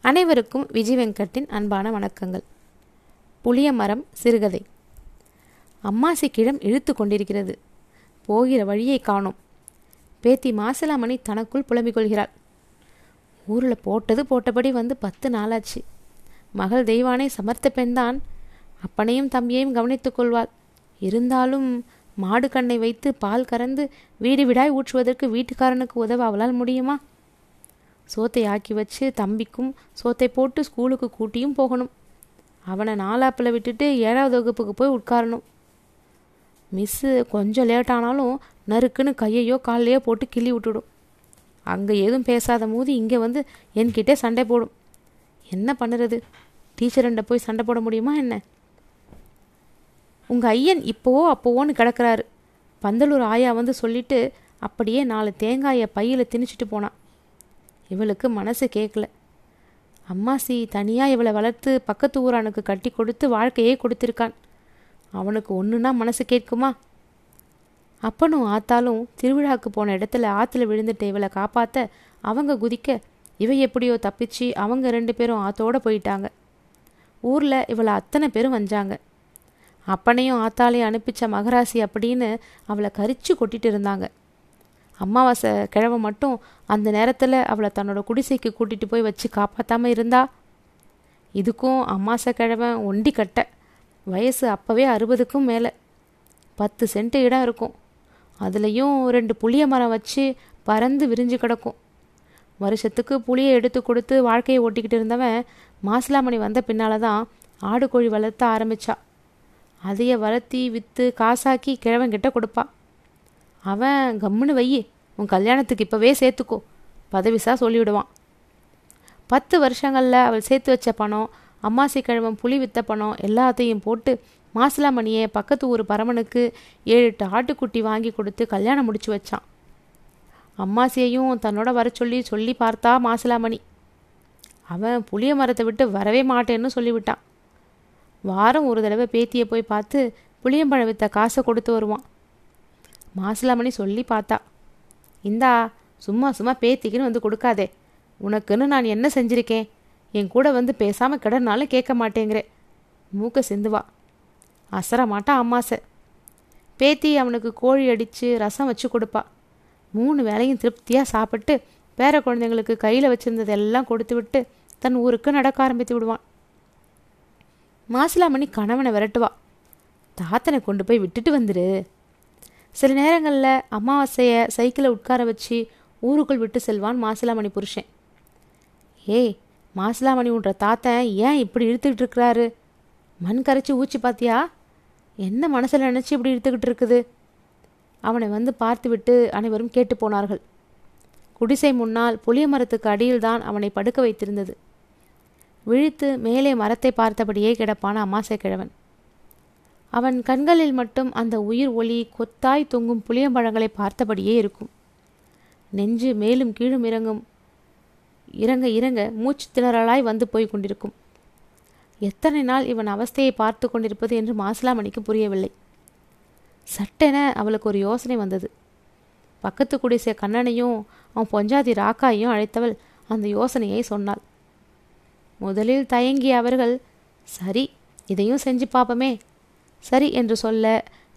அனைவருக்கும் விஜய் வெங்கட்டின் அன்பான வணக்கங்கள். புளிய மரம் சிறுகதை. அம்மாசி கிழம் இழுத்து கொண்டிருக்கிறது. போகிற வழியை காணோம். பேத்தி மாசிலாமணி தனக்குள் புலம்பிக் கொள்கிறாள் ஊரில் போட்டது போட்டபடி வந்து பத்து நாளாச்சு. மகள் தெய்வானை சமர்த்த பெண்தான் அப்பனையும் தம்பியையும் கவனித்துக் கொள்வாள். இருந்தாலும் மாடு கண்ணை வைத்து பால் கறந்து வீடு விடாய் ஊற்றுவதற்கு வீட்டுக்காரனுக்கு உதவ அவளால் முடியுமா? சோத்தை ஆக்கி வச்சு தம்பிக்கும் சோத்தை போட்டு ஸ்கூலுக்கு கூட்டியும் போகணும். அவனை நாலாப்பில் விட்டுட்டு ஏழாவது வகுப்புக்கு போய் உட்காரணும். மிஸ்ஸு கொஞ்சம் லேட் ஆனாலும் நறுக்குன்னு கையையோ காலையோ போட்டு கிள்ளி விட்டுடும். அங்கே எதுவும் பேசாத போது இங்கே வந்து என்கிட்டே சண்டை போடும். என்ன பண்ணுறது? டீச்சர்கிட்ட போய் சண்டை போட முடியுமா என்ன? உங்கள் ஐயன் இப்போவோ அப்போவோன்னு கிடக்கிறாரு. பந்தலூர் ஆயா வந்து சொல்லிட்டு அப்படியே நாலு தேங்காயை பையில் திணிச்சிட்டு போனான். இவளுக்கு மனசு கேட்கல அம்மாசி தனியாக இவளை வளர்த்து பக்கத்து ஊரானுக்கு கட்டி கொடுத்து வாழ்க்கையே கொடுத்துருக்கான். அவனுக்கு ஒன்றுனா மனசு கேட்குமா? அப்பனும் ஆத்தாலும் திருவிழாவுக்கு போன இடத்துல ஆற்றுல விழுந்துட்டு இவளை காப்பாற்ற அவங்க குதிக்க இவ எப்படியோ தப்பிச்சு அவங்க ரெண்டு பேரும் ஆத்தோடு போயிட்டாங்க. ஊரில் இவளை அத்தனை பேரும் வந்தாங்க அப்பனையும் ஆத்தாலையும் அனுப்பிச்ச மகராசி அப்படின்னு அவளை கரிச்சு கொட்டிட்டு இருந்தாங்க. அமாவாசை கிழவை மட்டும் அந்த நேரத்தில் அவளை தன்னோட குடிசைக்கு கூட்டிகிட்டு போய் வச்சு காப்பாற்றாமல் இருந்தா? இதுக்கும் அமாவாசை கிழமை ஒண்டி கட்ட. வயசு அப்போவே அறுபதுக்கும் மேலே. பத்து சென்ட் இடம் இருக்கும். அதுலேயும் ரெண்டு புளிய மரம் வச்சு பறந்து விரிஞ்சு கிடக்கும். வருஷத்துக்கு புளியை எடுத்து கொடுத்து வாழ்க்கையை ஓட்டிக்கிட்டு இருந்தவன் மாசிலாமணி வந்த பின்னால் தான் ஆடு கோழி வளர்த்த ஆரம்பித்தா அதையே வளர்த்தி விற்று காசாக்கி கிழவன் கொடுப்பா. அவன் கம்முன்னு வையி உன் கல்யாணத்துக்கு இப்போவே சேர்த்துக்கோ பதவிசா சொல்லிவிடுவான். பத்து வருஷங்களில் அவள் சேர்த்து வச்ச பணம் அம்மாசி கிழவன் புளி வித்த பணம் எல்லாத்தையும் போட்டு மாசிலாமணியை பக்கத்து ஊர் பரமனுக்கு ஏழு எட்டு ஆட்டுக்குட்டி வாங்கி கொடுத்து கல்யாணம் முடிச்சு வச்சான். அம்மாசியையும் தன்னோட வர சொல்லி சொல்லி பார்த்தா மாசிலாமணி. அவன் புளிய மரத்தை விட்டு வரவே மாட்டேன்னு சொல்லிவிட்டான். வாரம் ஒரு தடவை பேத்தியை போய் பார்த்து புளியம்பழம் வித்த காசை கொடுத்து வருவான். மாசிலாமணி சொல்லி பார்த்தா இந்தா சும்மா சும்மா பேத்திக்குன்னு வந்து கொடுக்காதே. உனக்குன்னு நான் என்ன செஞ்சிருக்கேன்? என் கூட வந்து பேசாமல் கிடனாலும் கேட்க மாட்டேங்கிறே. மூக்க சிந்துவா. அசர மாட்டா அம்மாசை பேத்தி அவனுக்கு கோழி அடித்து ரசம் வச்சு கொடுப்பா. மூணு வேலையும் திருப்தியாக சாப்பிட்டு பேர குழந்தைங்களுக்கு கையில் வச்சுருந்ததெல்லாம் கொடுத்து விட்டு தன் ஊருக்கு நடக்க ஆரம்பித்து விடுவான். மாசிலாமணி கணவனை விரட்டுவா. தாத்தனை கொண்டு போய் விட்டுட்டு வந்துரு. சில நேரங்களில் அமாவாசையை சைக்கிளை உட்கார வச்சு ஊருக்குள் விட்டு செல்வான் மாசிலாமணி புருஷன். ஏய் மாசிலாமணி உன்ற தாத்தன் ஏன் இப்படி இழுத்துக்கிட்டு இருக்கிறாரு? மண் கரைச்சி ஊச்சி பார்த்தியா என்ன மனசில் நினச்சி இப்படி இழுத்துக்கிட்டு இருக்குது? அவனை வந்து பார்த்துவிட்டு அனைவரும் கேட்டு போனார்கள். குடிசை முன்னால் புளிய மரத்துக்கு அடியில்தான் அவனை படுக்க வைத்திருந்தது. விழித்து மேலே மரத்தை பார்த்தபடியே கிடப்பான அமாசை கிழவன் அவன் கண்களில் மட்டும் அந்த உயிர் ஒளி கொத்தாய் தொங்கும் புளியம்பழங்களை பார்த்தபடியே இருக்கும். நெஞ்சு மேலும் கீழும் இறங்கும். இறங்க இறங்க மூச்சு திணறலாய் வந்து போய் கொண்டிருக்கும். எத்தனை நாள் இவன் அவஸ்தையை பார்த்து கொண்டிருப்பது என்று மாசிலாமணிக்கு புரியவில்லை. சட்டென அவளுக்கு ஒரு யோசனை வந்தது. பக்கத்து குடிசை கண்ணனையும் அவன் பொஞ்சாதி ராக்காயையும் அழைத்தவள் அந்த யோசனையை சொன்னாள். முதலில் தயங்கிய அவர்கள் சரி இதையும் செஞ்சு பார்ப்போமே சரி என்று சொல்ல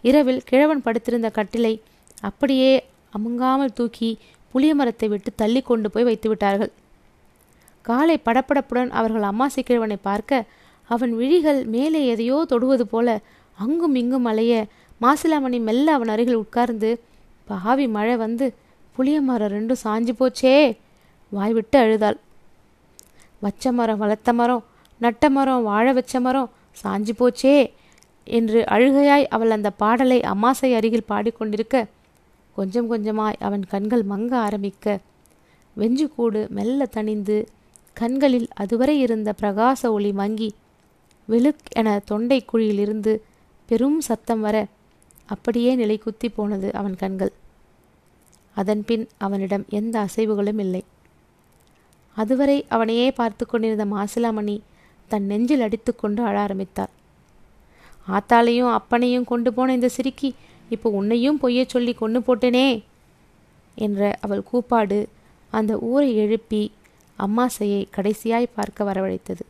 இரவில் கிழவன் படுத்திருந்த கட்டிலை அப்படியே அமுங்காமல் தூக்கி புளிய மரத்தை விட்டு தள்ளி கொண்டு போய் வைத்து விட்டார்கள். காலை படப்படப்புடன் அவர்கள் அம்மாசி கிழவனை பார்க்க அவன் விழிகள் மேலே எதையோ தொடுவது போல அங்கும் இங்கும் அலைய மாசிலாமணி மெல்ல அவன் அருகில் உட்கார்ந்து பாவி மழை வந்து புளிய மரம் ரெண்டும் சாஞ்சு போச்சே வாய்விட்டு அழுதாள். வச்ச மரம் வளர்த்த மரம் நட்ட மரம் வாழ வச்ச மரம் சாஞ்சு போச்சே என்று அழுகையாய் அவள் அந்த பாடலை அம்மாசை அருகில் பாடிக்கொண்டிருக்க கொஞ்சம் கொஞ்சமாய் அவன் கண்கள் மங்க ஆரம்பிக்க. வெஞ்சுக்கூடு மெல்ல தணிந்து கண்களில் அதுவரை இருந்த பிரகாச ஒளி மங்கி வெளுக் என தொண்டை குழியிலிருந்து பெரும் சத்தம் வர அப்படியே நிலை குத்தி போனது அவன் கண்கள். அதன்பின் அவனிடம் எந்த அசைவுகளும் இல்லை. அதுவரை அவனையே பார்த்து கொண்டிருந்த மாசிலாமணி தன் நெஞ்சில் அடித்துக்கொண்டு அழ ஆரம்பித்தார் ஆத்தாளையும் அப்பனையும் கொண்டு போன இந்த சிரிக்கி இப்போ உன்னையும் பொய்ய சொல்லி கொண்டு போட்டேனே என்ற அவள் கூப்பாடு அந்த ஊரை எழுப்பி அம்மாசையை கடைசியாய் பார்க்க வரவழைத்தது.